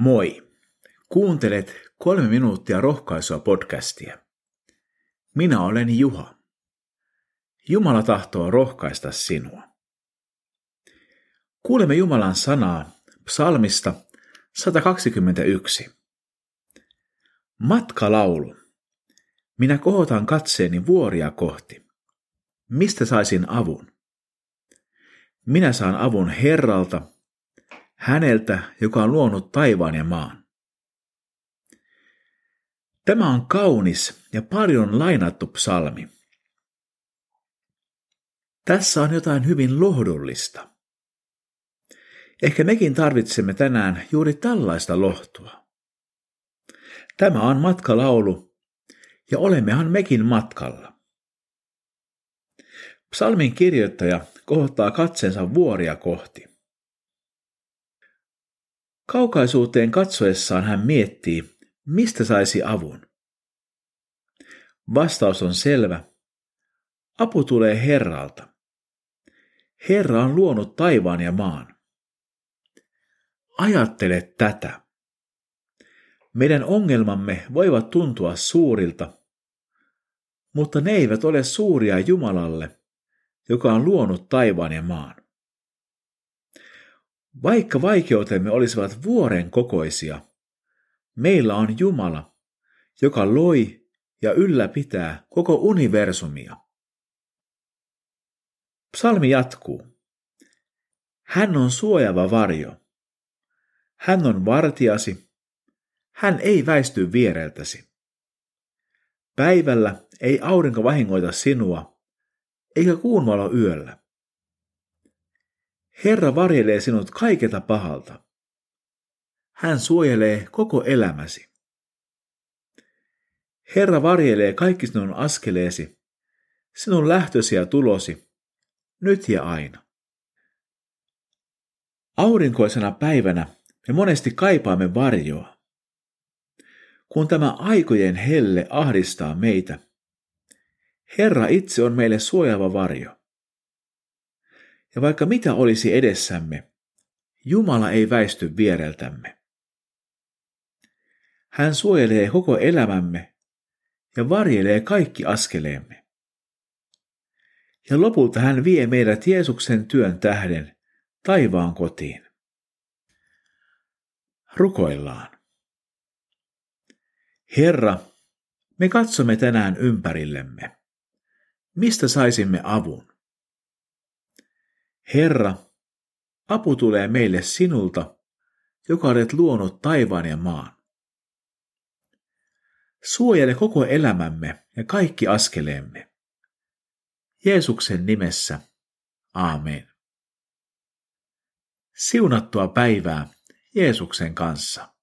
Moi! Kuuntelet kolme minuuttia rohkaisua podcastia. Minä olen Juha. Jumala tahtoo rohkaista sinua. Kuulemme Jumalan sanaa psalmista 121. Matkalaulu. Minä kohotan katseeni vuoria kohti. Mistä saisin avun? Minä saan avun Herralta, häneltä, joka on luonut taivaan ja maan. Tämä on kaunis ja paljon lainattu psalmi. Tässä on jotain hyvin lohdullista. Ehkä mekin tarvitsemme tänään juuri tällaista lohtua. Tämä on matkalaulu, ja olemmehan mekin matkalla. Psalmin kirjoittaja kohottaa katsensa vuoria kohti. Kaukaisuuteen katsoessaan hän miettii, mistä saisi avun. Vastaus on selvä. Apu tulee Herralta. Herra on luonut taivaan ja maan. Ajattele tätä. Meidän ongelmamme voivat tuntua suurilta, mutta ne eivät ole suuria Jumalalle, joka on luonut taivaan ja maan. Vaikka vaikeutemme olisivat vuoren kokoisia, meillä on Jumala, joka loi ja ylläpitää koko universumia. Psalmi jatkuu. Hän on suojava varjo. Hän on vartiasi. Hän ei väisty viereltäsi. Päivällä ei aurinko vahingoita sinua, eikä kuun valo yöllä. Herra varjelee sinut kaiketa pahalta. Hän suojelee koko elämäsi. Herra varjelee kaikki sinun askeleesi, sinun lähtösi ja tulosi, nyt ja aina. Aurinkoisena päivänä me monesti kaipaamme varjoa. Kun tämä aikojen helle ahdistaa meitä, Herra itse on meille suojava varjo. Ja vaikka mitä olisi edessämme, Jumala ei väisty viereltämme. Hän suojelee koko elämämme ja varjelee kaikki askeleemme. Ja lopulta hän vie meidät Jeesuksen työn tähden taivaan kotiin. Rukoillaan. Herra, me katsomme tänään ympärillemme. Mistä saisimme avun? Herra, apu tulee meille sinulta, joka olet luonut taivaan ja maan. Suojele koko elämämme ja kaikki askeleemme. Jeesuksen nimessä. Aamen. Siunattua päivää Jeesuksen kanssa.